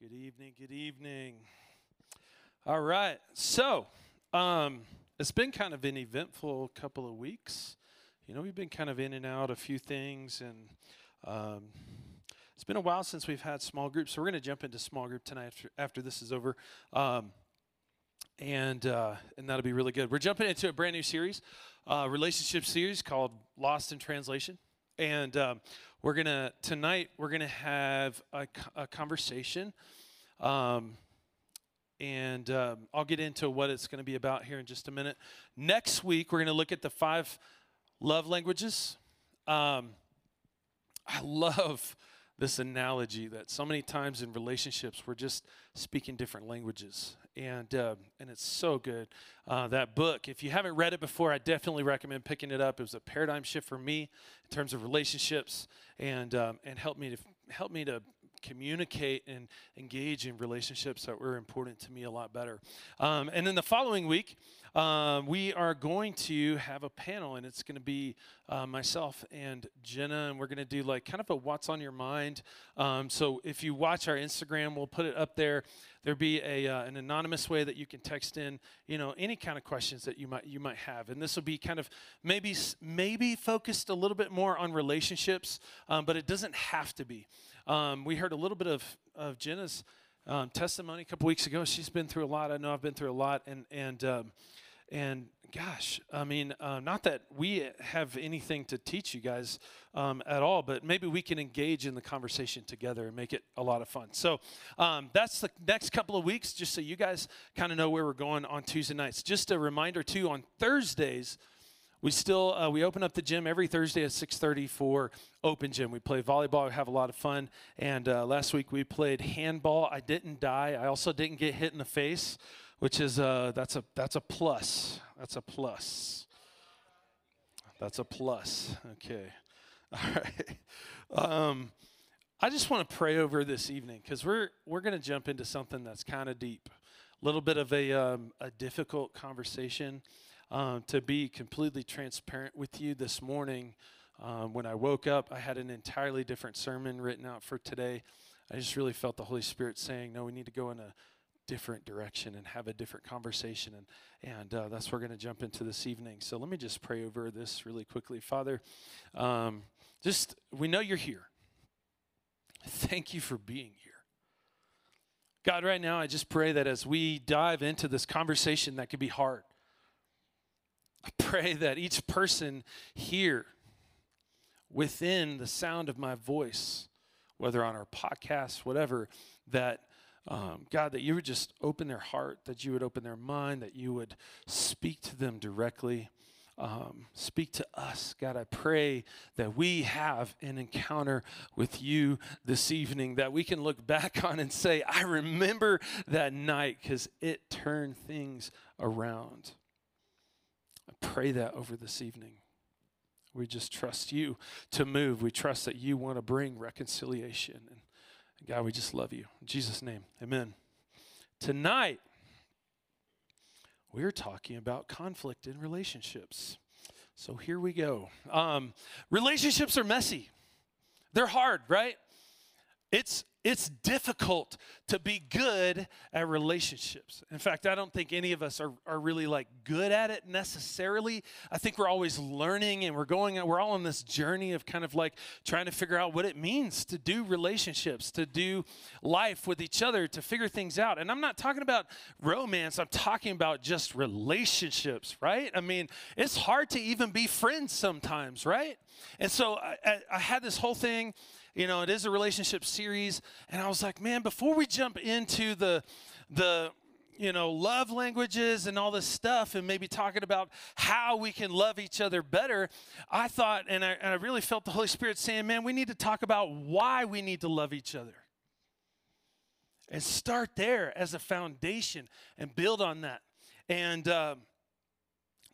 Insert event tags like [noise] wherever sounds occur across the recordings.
Good evening. Good evening. All right. So, um, it's been kind of an eventful couple of weeks. You know, we've been kind of in and out a few things, and um, it's been a while since we've had small groups. So we're going to jump into small group tonight after, after this is over, um, and uh, and that'll be really good. We're jumping into a brand new series, uh, relationship series called Lost in Translation, and um, we're gonna tonight we're gonna have a, a conversation. Um, and um, I'll get into what it's going to be about here in just a minute. Next week, we're going to look at the five love languages. Um, I [laughs] love this analogy that so many times in relationships we're just speaking different languages, and uh, and it's so good. Uh, that book, if you haven't read it before, I definitely recommend picking it up. It was a paradigm shift for me in terms of relationships, and um, and helped me to help me to communicate and engage in relationships that were important to me a lot better. Um, and then the following week, um, we are going to have a panel, and it's going to be uh, myself and Jenna, and we're going to do like kind of a what's on your mind. Um, so if you watch our Instagram, we'll put it up there. There'll be a uh, an anonymous way that you can text in, you know, any kind of questions that you might you might have, and this will be kind of maybe maybe focused a little bit more on relationships, um, but it doesn't have to be. Um, we heard a little bit of of Jenna's. Um, testimony a couple weeks ago. She's been through a lot. I know I've been through a lot, and and um, and gosh, I mean, uh, not that we have anything to teach you guys um, at all, but maybe we can engage in the conversation together and make it a lot of fun. So um, that's the next couple of weeks, just so you guys kind of know where we're going on Tuesday nights. Just a reminder too, on Thursdays. We still uh, we open up the gym every Thursday at 6:30 for open gym. We play volleyball, we have a lot of fun. And uh, last week we played handball. I didn't die. I also didn't get hit in the face, which is uh, that's a that's a plus. That's a plus. That's a plus. Okay. [laughs] All right. Um, I just want to pray over this evening because we're we're going to jump into something that's kind of deep, a little bit of a um, a difficult conversation. Um, to be completely transparent with you this morning, um, when I woke up, I had an entirely different sermon written out for today. I just really felt the Holy Spirit saying, "No, we need to go in a different direction and have a different conversation. And, and uh, that's what we're going to jump into this evening. So let me just pray over this really quickly. Father, um, just we know you're here. Thank you for being here. God, right now, I just pray that as we dive into this conversation that could be hard, I pray that each person here within the sound of my voice, whether on our podcast, whatever, that um, God, that you would just open their heart, that you would open their mind, that you would speak to them directly. Um, speak to us. God, I pray that we have an encounter with you this evening that we can look back on and say, I remember that night because it turned things around. Pray that over this evening. We just trust you to move. We trust that you want to bring reconciliation. And God, we just love you. In Jesus' name, amen. Tonight, we're talking about conflict in relationships. So here we go. Um, relationships are messy, they're hard, right? It's it's difficult to be good at relationships. In fact, I don't think any of us are, are really like good at it necessarily. I think we're always learning and we're going, we're all on this journey of kind of like trying to figure out what it means to do relationships, to do life with each other, to figure things out. And I'm not talking about romance, I'm talking about just relationships, right? I mean, it's hard to even be friends sometimes, right? And so I, I, I had this whole thing you know, it is a relationship series. And I was like, man, before we jump into the, the, you know, love languages and all this stuff, and maybe talking about how we can love each other better, I thought, and I, and I really felt the Holy Spirit saying, man, we need to talk about why we need to love each other. And start there as a foundation and build on that. And, um,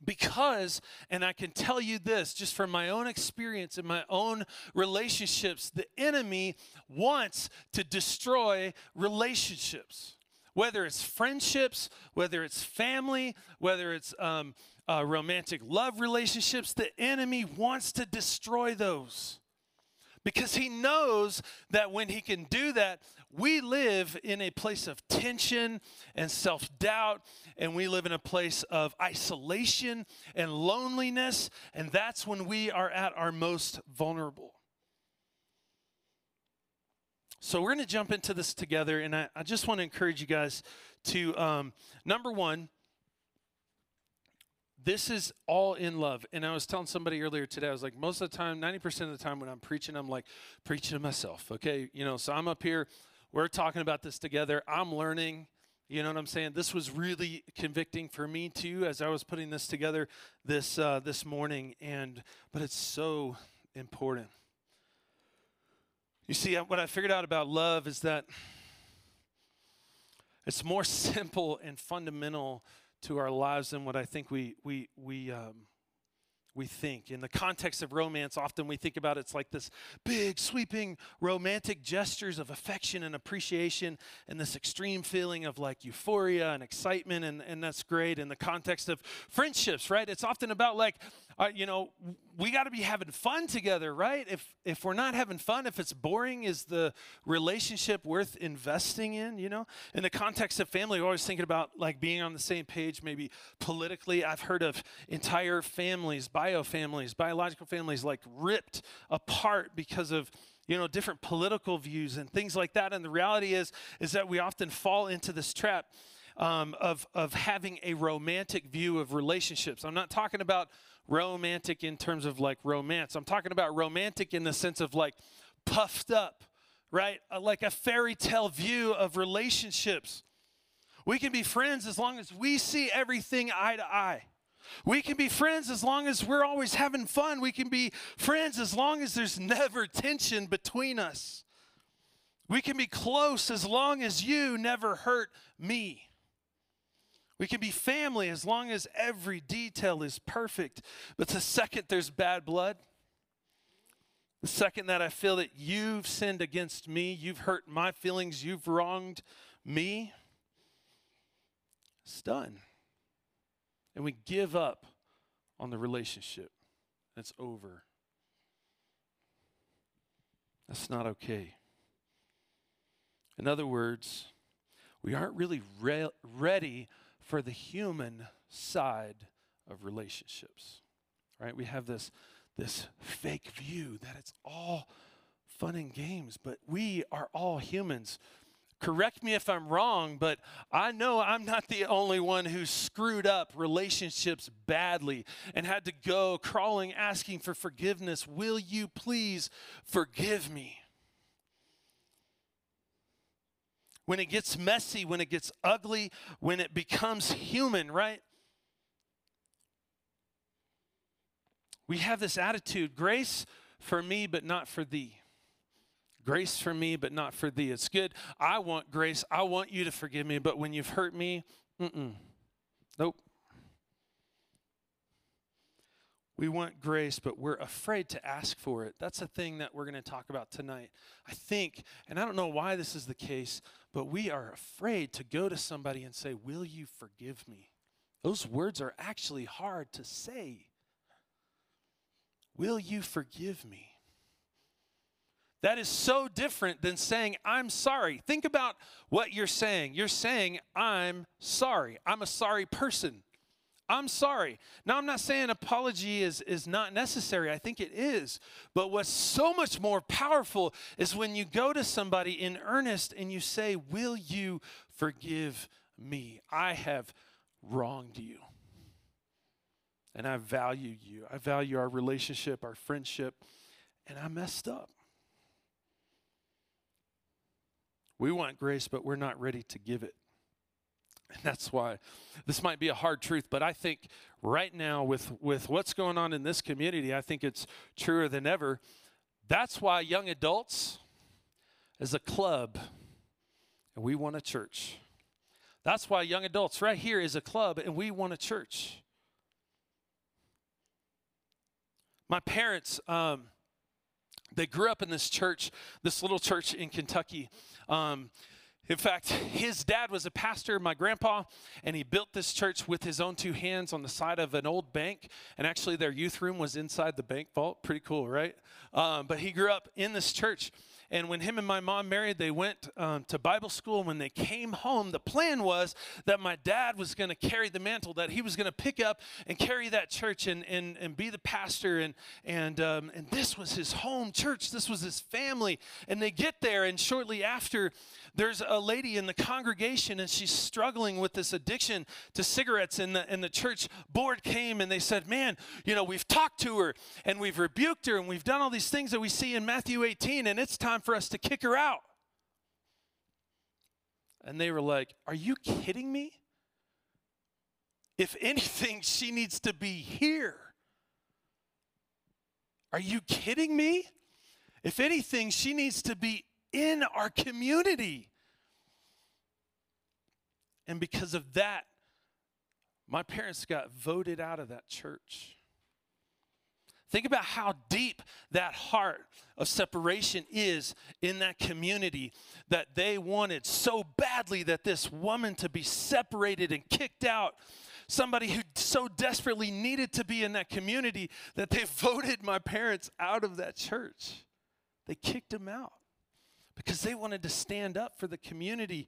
because, and I can tell you this just from my own experience and my own relationships, the enemy wants to destroy relationships. Whether it's friendships, whether it's family, whether it's um, uh, romantic love relationships, the enemy wants to destroy those because he knows that when he can do that, we live in a place of tension and self doubt, and we live in a place of isolation and loneliness, and that's when we are at our most vulnerable. So, we're going to jump into this together, and I, I just want to encourage you guys to um, number one, this is all in love. And I was telling somebody earlier today, I was like, most of the time, 90% of the time when I'm preaching, I'm like preaching to myself. Okay. You know, so I'm up here, we're talking about this together. I'm learning. You know what I'm saying? This was really convicting for me too as I was putting this together this uh, this morning, and but it's so important. You see, what I figured out about love is that it's more [laughs] simple and fundamental to our lives than what I think we we we um, we think. In the context of romance, often we think about it's like this big, sweeping, romantic gestures of affection and appreciation, and this extreme feeling of like euphoria and excitement, and, and that's great. In the context of friendships, right? It's often about like uh, you know, we got to be having fun together, right? If if we're not having fun, if it's boring, is the relationship worth investing in? You know, in the context of family, we're always thinking about like being on the same page. Maybe politically, I've heard of entire families, bio families, biological families, like ripped apart because of you know different political views and things like that. And the reality is, is that we often fall into this trap. Um, of of having a romantic view of relationships. I'm not talking about romantic in terms of like romance. I'm talking about romantic in the sense of like puffed up, right? Uh, like a fairy tale view of relationships. We can be friends as long as we see everything eye to eye. We can be friends as long as we're always having fun. We can be friends as long as there's never tension between us. We can be close as long as you never hurt me. We can be family as long as every detail is perfect. But the second there's bad blood, the second that I feel that you've sinned against me, you've hurt my feelings, you've wronged me, it's done. And we give up on the relationship. It's over. That's not okay. In other words, we aren't really re- ready for the human side of relationships. Right? We have this this fake view that it's all fun and games, but we are all humans. Correct me if I'm wrong, but I know I'm not the only one who screwed up relationships badly and had to go crawling asking for forgiveness. Will you please forgive me? When it gets messy, when it gets ugly, when it becomes human, right? We have this attitude grace for me, but not for thee. Grace for me, but not for thee. It's good. I want grace. I want you to forgive me, but when you've hurt me, mm-mm. Nope. We want grace, but we're afraid to ask for it. That's a thing that we're going to talk about tonight. I think, and I don't know why this is the case, but we are afraid to go to somebody and say, Will you forgive me? Those words are actually hard to say. Will you forgive me? That is so different than saying, I'm sorry. Think about what you're saying. You're saying, I'm sorry. I'm a sorry person. I'm sorry. Now, I'm not saying apology is, is not necessary. I think it is. But what's so much more powerful is when you go to somebody in earnest and you say, Will you forgive me? I have wronged you. And I value you. I value our relationship, our friendship, and I messed up. We want grace, but we're not ready to give it. And [laughs] that's why this might be a hard truth, but I think right now, with, with what's going on in this community, I think it's truer than ever. That's why young adults, as a club, and we want a church. That's why young adults, right here, is a club, and we want a church. My parents, um, they grew up in this church, this little church in Kentucky. Um, In fact, his dad was a pastor, my grandpa, and he built this church with his own two hands on the side of an old bank. And actually, their youth room was inside the bank vault. Pretty cool, right? Um, but he grew up in this church. And when him and my mom married, they went um, to Bible school. When they came home, the plan was that my dad was going to carry the mantle, that he was going to pick up and carry that church and, and, and be the pastor. And, and, um, and this was his home church, this was his family. And they get there, and shortly after, there's a lady in the congregation and she's struggling with this addiction to cigarettes and the, and the church board came and they said man you know we've talked to her and we've rebuked her and we've done all these things that we see in matthew 18 and it's time for us to kick her out and they were like are you kidding me if anything [laughs] she needs to be here are you kidding me if anything she needs to be in our community. And because of that, my parents got voted out of that church. Think about how deep that heart of separation is in that community that they wanted so badly that this woman to be separated and kicked out. Somebody who so desperately needed to be in that community that they [laughs] voted my parents out of that church. They kicked him out because they wanted to stand up for the community.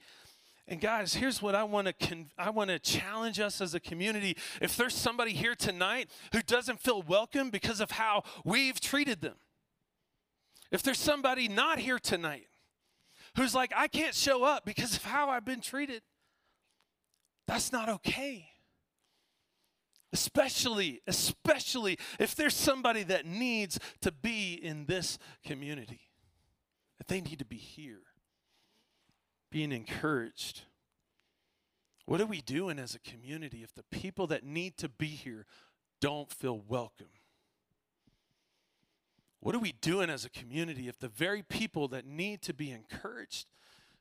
And guys, here's what I want to con- I want to challenge us as a community. If there's somebody here tonight who doesn't feel welcome because of how we've treated them. If there's somebody not here tonight who's like I can't show up because of how I've been treated. That's not okay. Especially, especially if there's somebody that needs to be in this community that they need to be here, being encouraged. What are we doing as a community if the people that need to be here don't feel welcome? What are we doing as a community if the very people that need to be encouraged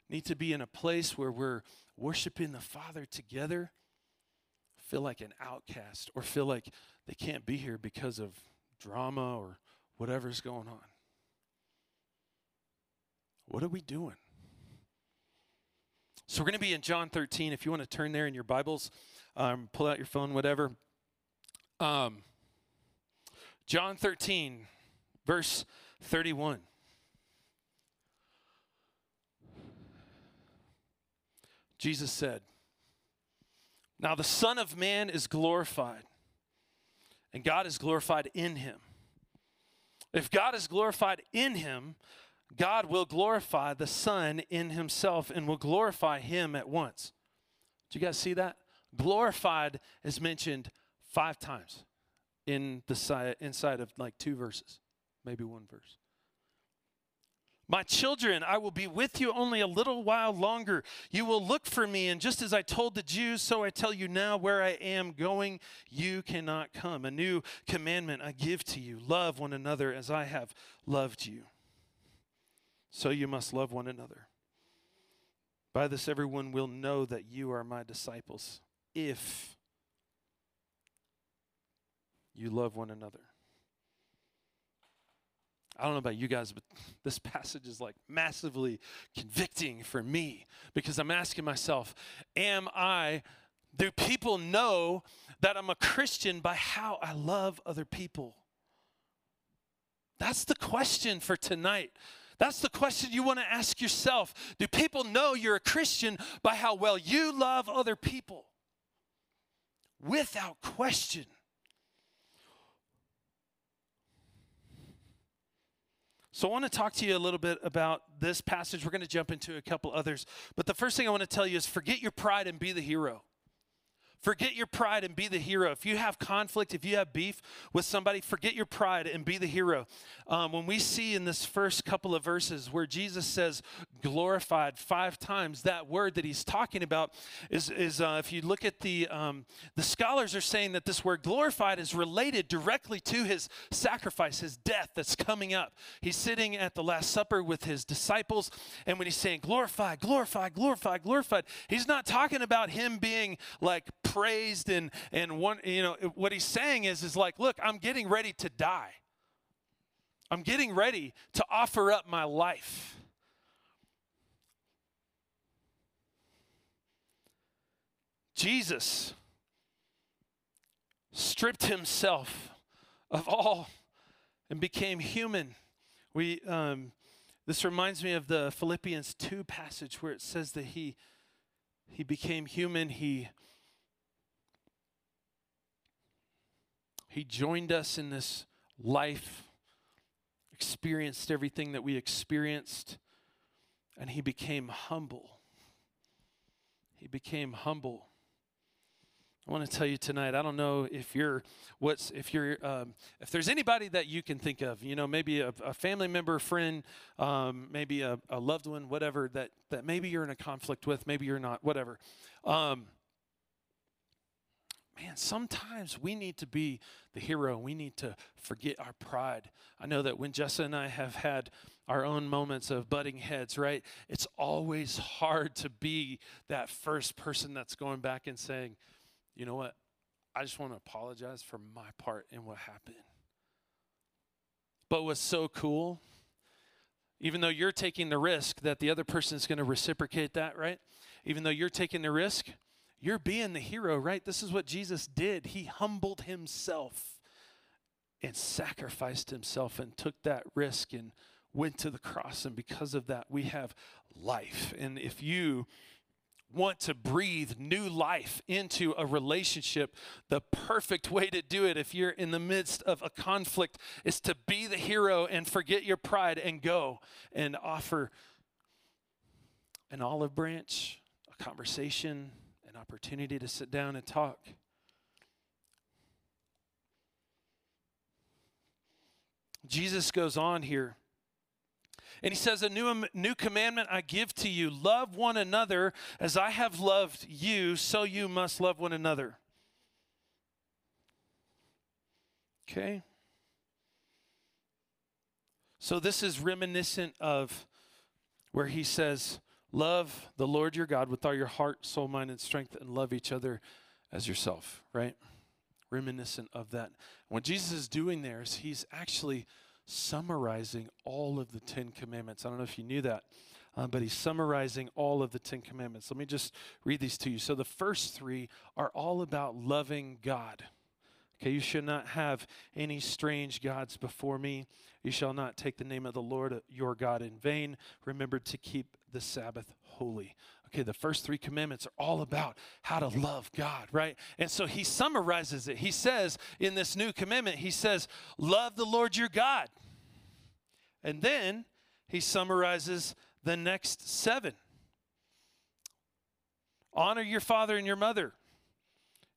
need to be in a place where we're worshiping the Father together feel like an outcast or feel like they can't be here because of drama or whatever's going on? What are we doing? So we're going to be in John 13. If you want to turn there in your Bibles, um, pull out your phone, whatever. Um, John 13, verse 31. Jesus said, Now the Son of Man is glorified, and God is glorified in him. If God is glorified in him, God will glorify the Son in himself and will glorify him at once. Do you guys see that? Glorified is mentioned five times in the side, inside of like two verses, maybe one verse. My children, I will be with you only a little while longer. You will look for me, and just as I told the Jews, so I tell you now where I am going, you cannot come. A new commandment I give to you love one another as I have loved you. So you must love one another. By this, everyone will know that you are my disciples if you love one another. I don't know about you guys, but [laughs] this passage is like massively convicting for me because I'm asking myself, am I, do people know that I'm a Christian by how I love other people? That's the question for tonight. That's the question you want to ask yourself. Do people know you're a Christian by how well you love other people? Without question. So, I want to talk to you a little bit about this passage. We're going to jump into a couple others. But the first thing I want to tell you is forget your pride and be the hero. Forget your pride and be the hero. If you have conflict, if you have beef with somebody, forget your pride and be the hero. Um, when we see in this first couple of verses where Jesus says glorified five times, that word that he's talking about is, is uh, if you look at the, um, the scholars are saying that this word glorified is related directly to his sacrifice, his death that's coming up. He's sitting at the Last Supper with his disciples, and when he's saying glorified, glorified, glorified, glorified, he's not talking about him being like praised and and one you know what he's saying is is like look i'm getting ready to die. I'm getting ready to offer up my life. Jesus stripped himself of all and became human. We um, this reminds me of the Philippians 2 passage where it says that he he became human, he he joined us in this life, experienced everything that we experienced, and he became humble. He became humble. I want to tell you tonight. I don't know if you're what's if you're um, if there's anybody that you can think of. You know, maybe a, a family member, friend, um, maybe a, a, loved one, whatever that that maybe you're in a conflict with. Maybe you're not. Whatever. Um, man, sometimes we need to be the hero. We need to forget our pride. I know that when Jessa and I have had our own moments of butting heads, right? It's always hard to be that first person that's going back and saying you know what? I just want to apologize for my part in what happened. But what's so cool, even though you're taking the risk that the other person is going to reciprocate that, right? Even though you're taking the risk, you're being the hero, right? This is what Jesus did. He humbled himself and sacrificed himself and took that risk and went to the cross. And because of that, we have life. And if you want to breathe new life into a relationship, the perfect way to do it, if you're in the midst of a conflict, is to be the hero and forget your pride and go and offer an olive branch, a conversation, opportunity to sit down and talk. Jesus goes on here and he says, A new, um, new commandment I give to you love one another as I have loved you, so you must love one another. Okay? So this is reminiscent of where he says, Love the Lord your God with all your heart, soul, mind, and strength, and love each other as yourself, right? Reminiscent of that. What Jesus is doing there is he's actually summarizing all of the Ten Commandments. I don't know if you knew that, uh, but he's summarizing all of the Ten Commandments. Let me just read these to you. So the first three are all about loving God. Okay, you should not have any strange gods before me. You shall not take the name of the Lord uh, your God in vain. Remember to keep the Sabbath holy. Okay, the first three commandments are all about how to love God, right? And so he summarizes it. He says in this new commandment, he says, Love the Lord your God. And then he summarizes the next seven Honor your father and your mother.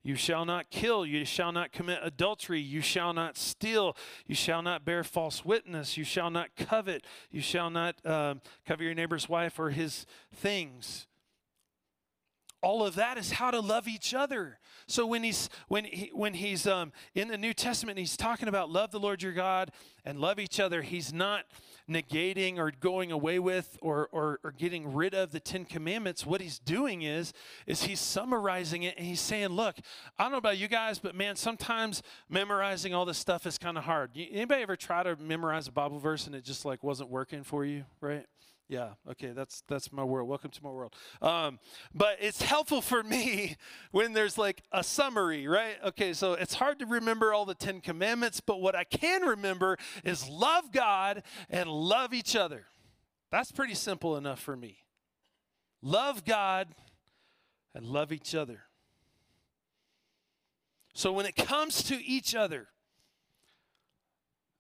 You shall not kill. You shall not commit adultery. You shall not steal. You shall not bear false witness. You shall not covet. You shall not um, your neighbor's wife or his things all of that is how to love each other so when he's when he when he's um, in the new testament he's talking about love the lord your god and love each other. He's not negating or going away with or, or, or getting rid of the ten commandments. What he's doing is is he's summarizing it and he's saying look i don't know about you guys but man sometimes memorizing all this stuff is kind of hard anybody ever try to memorize a bible verse and it just like wasn't working for you right yeah, okay, that's that's my world. Welcome to my world. Um, but it's helpful for me [laughs] when there's like a summary, right? Okay, so it's hard to remember all the Ten Commandments, but what I can remember is love God and love each other. That's pretty simple enough for me. Love God and love each other. So when it comes to each other,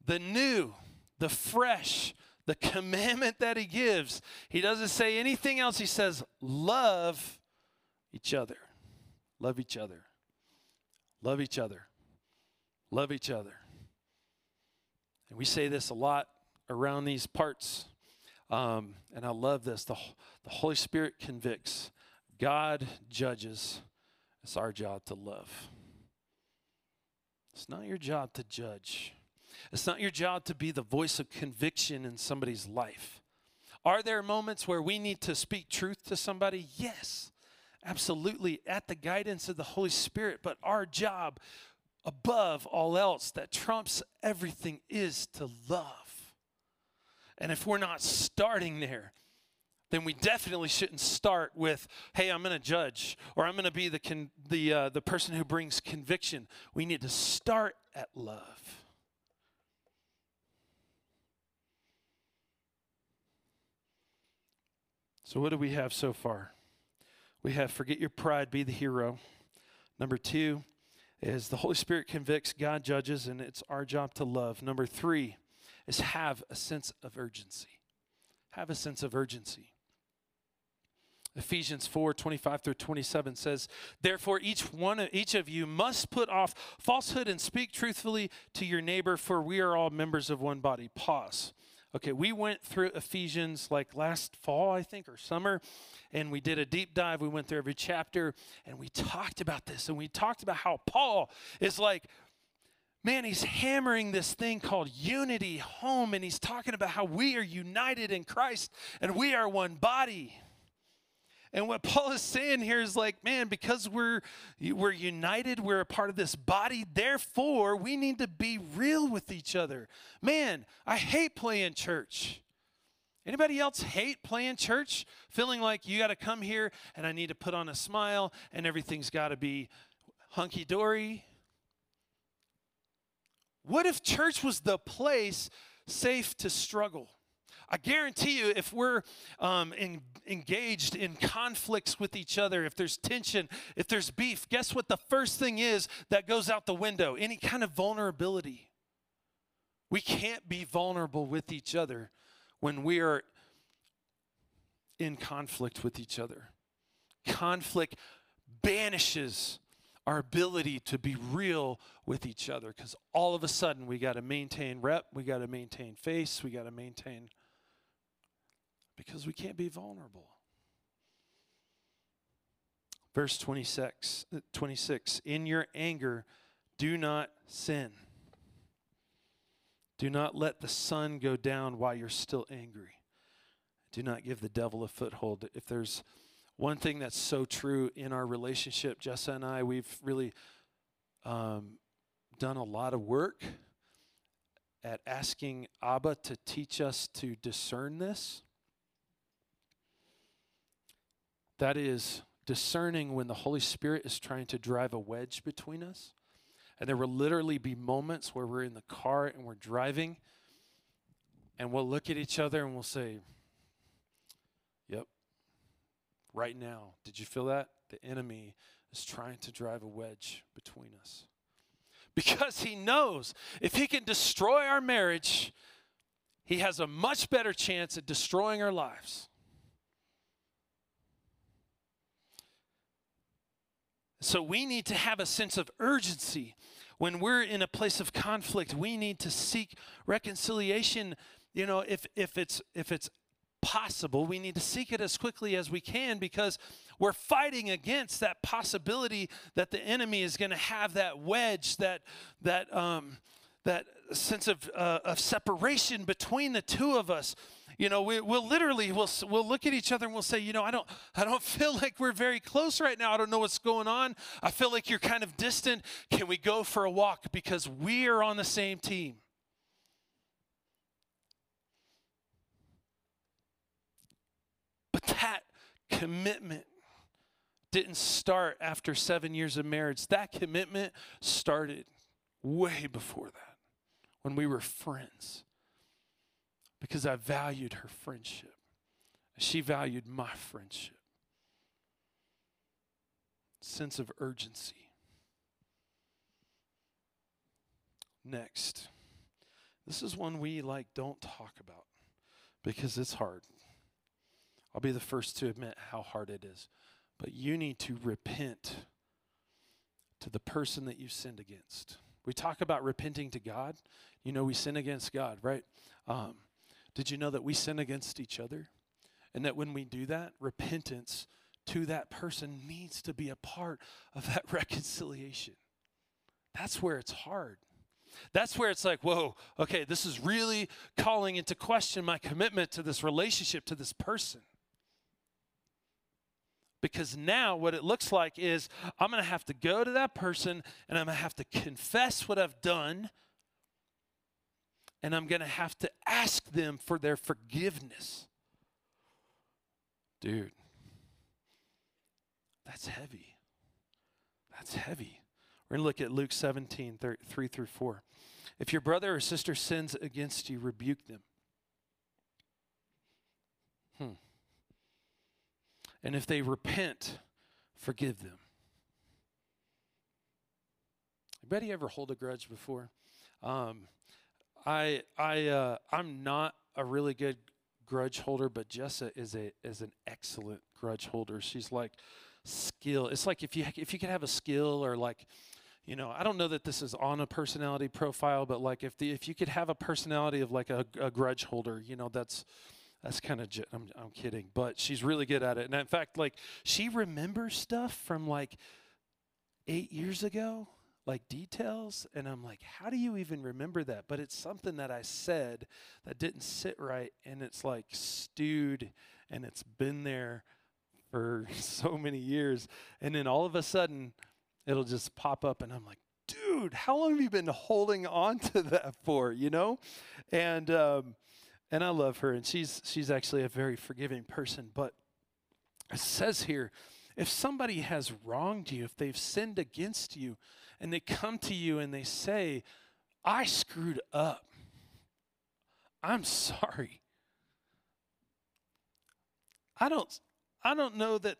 the new, the fresh, the commandment that he gives, he doesn't say anything else. He says, Love each other. Love each other. Love each other. Love each other. And we say this a lot around these parts. Um, and I love this. The, the Holy Spirit convicts, God judges. It's our job to love. It's not your job to judge. It's not your job to be the voice of conviction in somebody's life. Are there moments where we need to speak truth to somebody? Yes, absolutely, at the guidance of the Holy Spirit. But our job, above all else, that trumps everything, is to love. And if we're not starting there, then we definitely shouldn't start with, "Hey, I'm going to judge," or "I'm going to be the con- the uh, the person who brings conviction." We need to start at love. So, what do we have so far? We have forget your pride, be the hero. Number two is the Holy Spirit convicts, God judges, and it's our job to love. Number three is have a sense of urgency. Have a sense of urgency. Ephesians 4 25 through 27 says, Therefore, each one of, each of you must put off falsehood and speak truthfully to your neighbor, for we are all members of one body. Pause. Okay, we went through Ephesians like last fall, I think, or summer, and we did a deep dive. We went through every chapter and we talked about this. And we talked about how Paul is like, man, he's hammering this thing called unity home, and he's talking about how we are united in Christ and we are one body. And what Paul is saying here is like, man, because we're we're united, we're a part of this body, therefore we need to be real with each other. Man, I hate playing church. Anybody else hate playing church? Feeling like you got to come here and I need to put on a smile and everything's got to be hunky dory? What if church was the place safe to struggle? I guarantee you, if we're um, in, engaged in conflicts with each other, if there's tension, if there's beef, guess what the first thing is that goes out the window? Any kind of vulnerability. We can't be vulnerable with each other when we are in conflict with each other. Conflict banishes our ability to be real with each other because all of a sudden we got to maintain rep, we got to maintain face, we got to maintain because we can't be vulnerable. Verse 26, 26 In your anger, do not sin. Do not let the sun go down while you're still angry. Do not give the devil a foothold. If there's one thing that's so true in our relationship, Jessa and I, we've really um, done a lot of work at asking Abba to teach us to discern this. That is discerning when the Holy Spirit is trying to drive a wedge between us. And there will literally be moments where we're in the car and we're driving, and we'll look at each other and we'll say, Yep, right now, did you feel that? The enemy is trying to drive a wedge between us. Because he knows if he can destroy our marriage, he has a much better chance at destroying our lives. So we need to have a sense of urgency. When we're in a place of conflict, we need to seek reconciliation. You know, if, if, it's, if it's possible, we need to seek it as quickly as we can because we're fighting against that possibility that the enemy is going to have that wedge, that, that, um, that sense of, uh, of separation between the two of us you know, we, will literally we'll we'll look at each other and we'll say, you know, I don't I don't [laughs] feel like we're very close right now. I don't know what's going on. I feel like you're kind of distant. Can we go for a walk because we are on the same team? But that commitment didn't start after seven years of marriage. That commitment started way before that when we were friends because I valued her friendship. She valued my friendship. Sense of urgency. Next, this is one we like don't talk about because it's hard. I'll be the first to admit how hard it is. But you need to repent to the person that you sinned against. We talk about repenting to God. You know, we sin against God, right? Um, did you know that we sin against each other? And that when we do that, repentance to that person needs to be a part of that [laughs] reconciliation. That's where it's hard. That's where it's like, whoa, okay, this is really calling into question my commitment to this relationship, to this person. Because now what it looks like is I'm going to have to go to that person and I'm going to have to confess what I've done and I'm going to have to ask them for their forgiveness. Dude, that's heavy. That's heavy. We're going to look at Luke 17, 3 through 4. If your brother or sister sins against you, rebuke them. Hmm. And if they repent, forgive them. Anybody ever hold a grudge before? Um, I I uh, I'm not a really good grudge holder, but Jessa is a is an excellent grudge holder. She's like skill. It's like if you if you could have a skill or like you know, I don't know that this is on a personality profile, but like if the if you could have a personality of like a, a grudge holder, you know, that's that's kind of I'm I'm kidding, but she's really good at it. And in fact, like she remembers stuff from like 8 years ago like details and I'm like how do you even remember that? But it's something that I said that didn't sit right and it's like stewed and it's been there for [laughs] so many years. And then all of a sudden it'll just pop up and I'm like dude how long have you been holding on to [laughs] that for? You know? And um and I love her and she's she's actually a very forgiving person but it says here if somebody has wronged you if they've sinned against you and they come to you and they say, I screwed up. I'm sorry. I don't I don't know that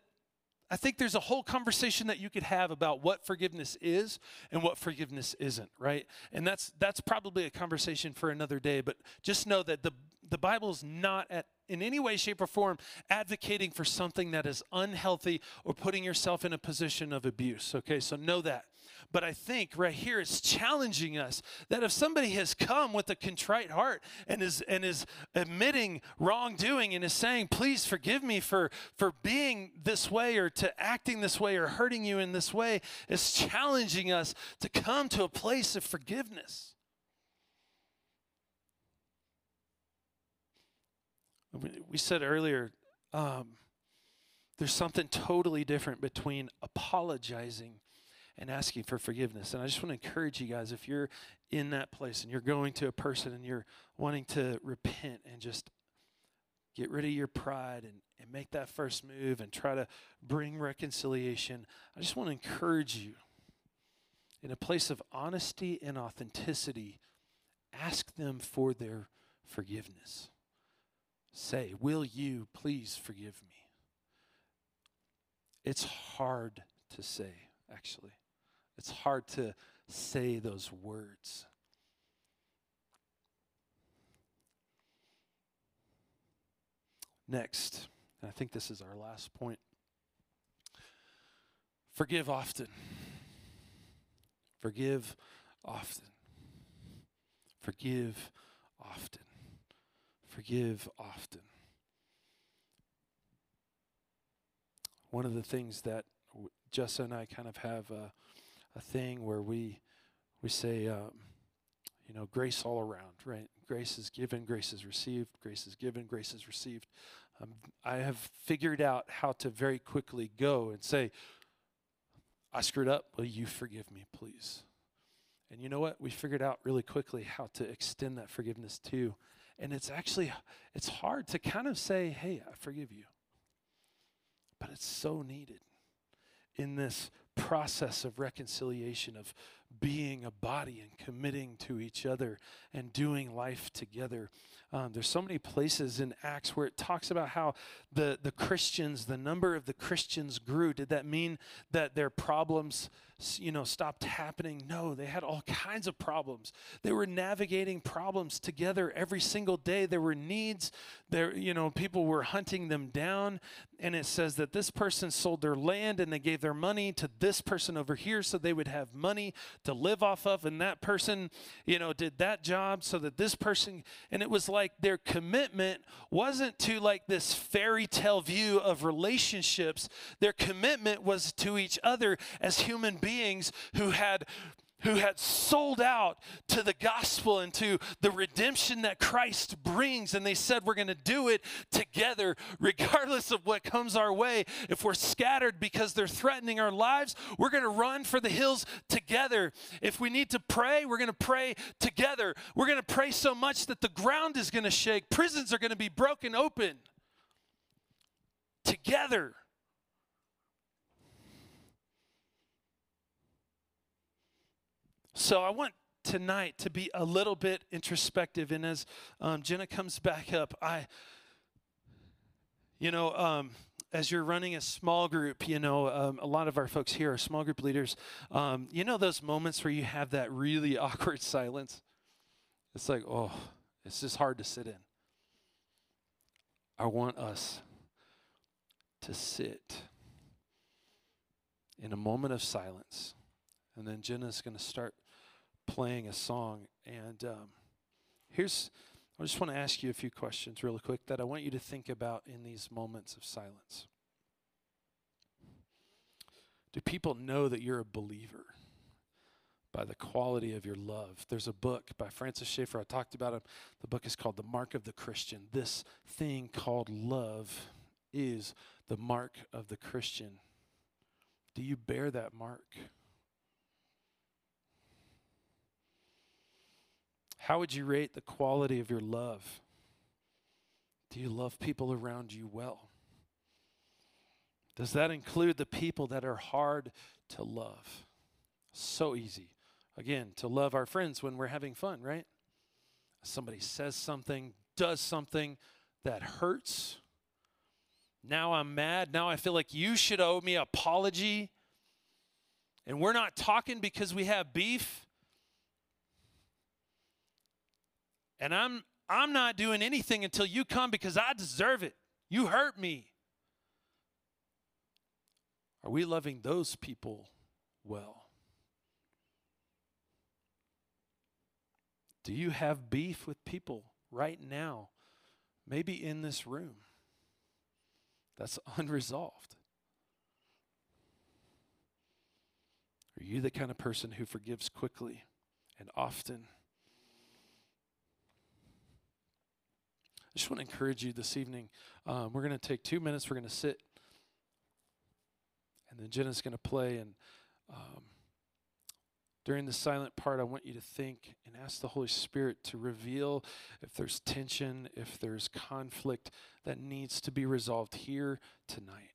I think there's a whole conversation that you could have about what forgiveness is and what forgiveness isn't, right? And that's that's probably a conversation for another day, but just know that the the Bible's not at in any way shape or form advocating for something that is unhealthy or putting yourself in a position of abuse, okay? So know that. But I think right here it's challenging us that if somebody has come with a contrite heart and is and is admitting wrongdoing and is saying, "Please forgive me for for being this way or to acting this way or hurting you in this way," is challenging us to come to a place of forgiveness. We said earlier, um, there's something totally different between apologizing and asking for forgiveness. And I just want to encourage you guys if you're in that place and you're going to a person and you're wanting to repent and just get rid of your pride and, and make that first move and try to bring reconciliation, I just want to encourage you in a place of honesty and authenticity, ask them for their forgiveness. Say, Will you please forgive me? It's hard to say, actually. It's hard to say those words. Next, and I think this is our last point forgive often. Forgive often. Forgive often. Forgive often. One of the things that Jessa and I kind of have a, a thing where we we say, um, you know, grace all around, right? Grace is given, grace is received, grace is given, grace is received. Um, I have figured out how to very quickly go and say, I screwed up. Will you forgive me, please? And you know what? We figured out really quickly how to extend that forgiveness too. And it's actually it's hard to kind of say, "Hey, I forgive you." But it's so needed in this process of reconciliation, of being a body and committing to each other and doing life together. Um, there's so many places in Acts where it talks about how the, the Christians, the number of the Christians grew. Did that mean that their problems, you know, stopped happening? No, they had all kinds of problems. They were navigating problems together every single day. There were needs. There, you know, people were hunting them down. And it says that this person sold their land and they gave their money to this person over here so they would have money to live off of. And that person, you know, did that job so that this person, and it was like their commitment wasn't to like this fairy tale view of relationships. Their commitment was to each other as human beings who had who had sold out to the gospel and to the redemption that Christ brings. And they said, We're going to do it together, regardless of what comes our way. If we're scattered because they're threatening our lives, we're going to run for the hills together. If we need to pray, we're going to pray together. We're going to pray so much that the ground is going to shake, prisons are going to be broken open. together. So I want tonight to be a little bit introspective. And as um, Jenna comes back up, I, you know, um, as you're running a small group, you know, um, a lot of our folks here are small group leaders. Um, you know, those moments where you have that really [laughs] awkward silence? It's like, oh, it's just hard to sit in. I want us to sit in a moment of silence. And then Jenna's going to start playing a song. And um, here's, I just want to ask you a few questions really quick that I want you to think about in these moments of silence. Do people know that you're a believer by the quality of your love? There's a book by Francis Schaeffer. I talked about him. The book is called The Mark of the Christian. This thing called love is the mark of the Christian. Do you bear that mark? How would you rate the quality of your love? Do you love people around you well? Does that include the people that are hard to love? So easy. Again, to love our friends when we're having fun, right? Somebody says something, does something that hurts. Now I'm mad. Now I feel like you should owe me apology. And we're not talking because we have beef. And I'm I'm not doing anything until you come because I deserve it. You hurt me. Are we loving those people well? Do you have beef with people right now, maybe in this room, that's [laughs] unresolved? Are you the kind of person who forgives quickly and often? I just want to encourage you this evening. Um, we're going to take two minutes. We're going to sit, and then Jenna's going to play. And um, during the silent part, I want you to think and ask the Holy Spirit to reveal if there's tension, if there's conflict that needs to be resolved here tonight.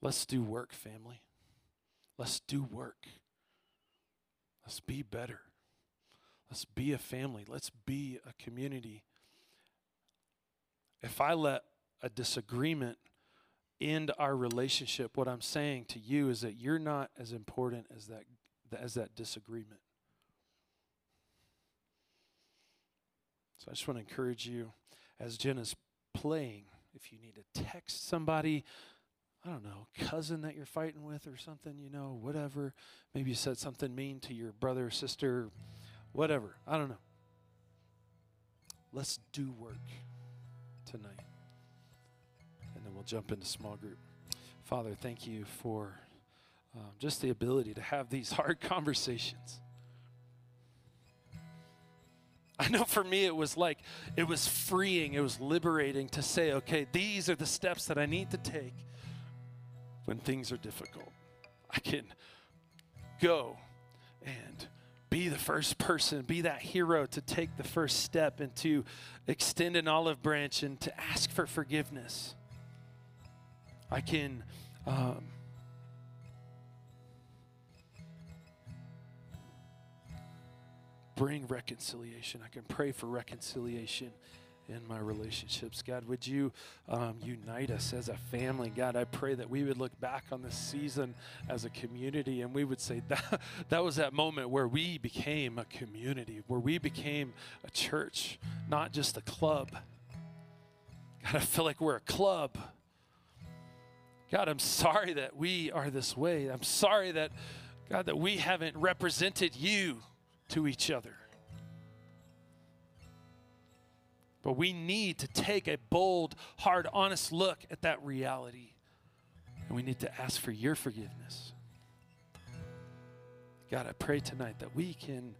Let's do work, family. Let's do work. Let's be better. Let's be a family. Let's be a community. If I let a disagreement end our relationship, what I'm saying to you is that you're not as important as that, as that disagreement. So I just want to encourage you as Jen is playing, if you need to text somebody, I don't know, cousin that you're fighting with or something, you know, whatever. Maybe you said something mean to your brother or sister whatever. I don't know. Let's do work tonight. And then we'll jump into small group. Father, thank you for um, just the ability to have these [laughs] hard conversations. I know for me it was like, it was freeing, it was liberating to say, okay, these are the steps that I need to take when things are difficult. I can go and be the first person, be that hero to take the first step and to extend an olive branch and to ask for forgiveness. I can um, bring reconciliation. I can pray for reconciliation in my relationships. God, would you um, unite us as a family? God, I pray that we would look back on this season as a community and we would say [laughs] that, that was that moment where we became a community, where we became a church, not just a club. God, I feel like we're a club. God, I'm sorry that we are this way. I'm sorry that, God, that we haven't represented you to each other. But we need to take a bold, hard, honest look at that reality. And we need to ask for your forgiveness. God, I pray tonight that we can,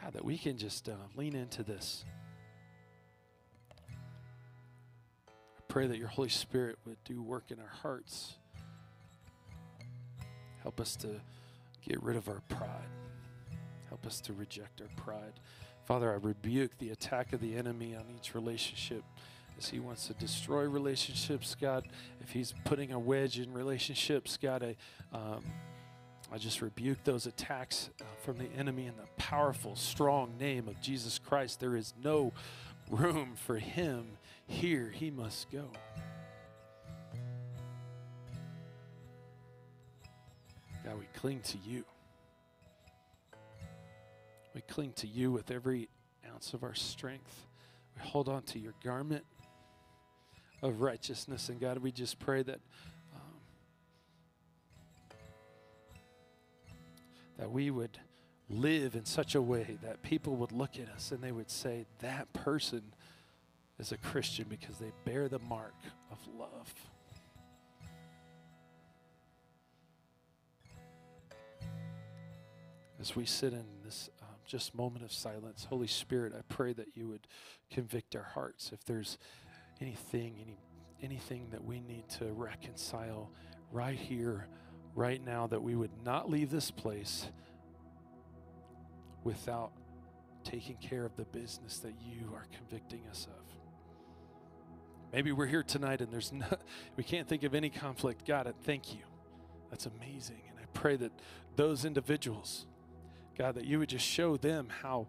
God, that we can just uh, lean into this. I pray that your Holy Spirit would do work in our hearts. Help us to get rid of our pride. Help us to reject our pride. Father, I rebuke the attack of the enemy on each relationship as he wants to destroy relationships, God, if he's putting a wedge in relationships, God, I, um, I just rebuke those attacks uh, from the enemy in the powerful, strong name of Jesus Christ. There is no room for him here. He must go. God, we cling to you. We cling to you with every ounce of our strength. We hold on to your garment of righteousness. And God, we just pray that um, that we would live in such a way that people would look at us and they would say, that person is a Christian because they bear the mark of love. As we sit in this just moment of silence, Holy Spirit, I pray that you would convict our hearts. If there's anything, any anything that we need to reconcile right here, right now, that we would not leave this place without taking care of the business that you are convicting us of. Maybe we're here tonight and there's no, [laughs] we can't think of any conflict. God, thank you. That's amazing. And I pray that those individuals, God, that you would just show them how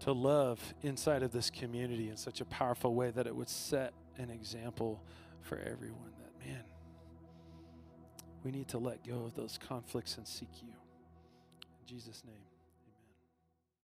to love inside of this community in such a powerful way that it would set an example for everyone that, man, we need to let go of those conflicts and seek you. In Jesus' name.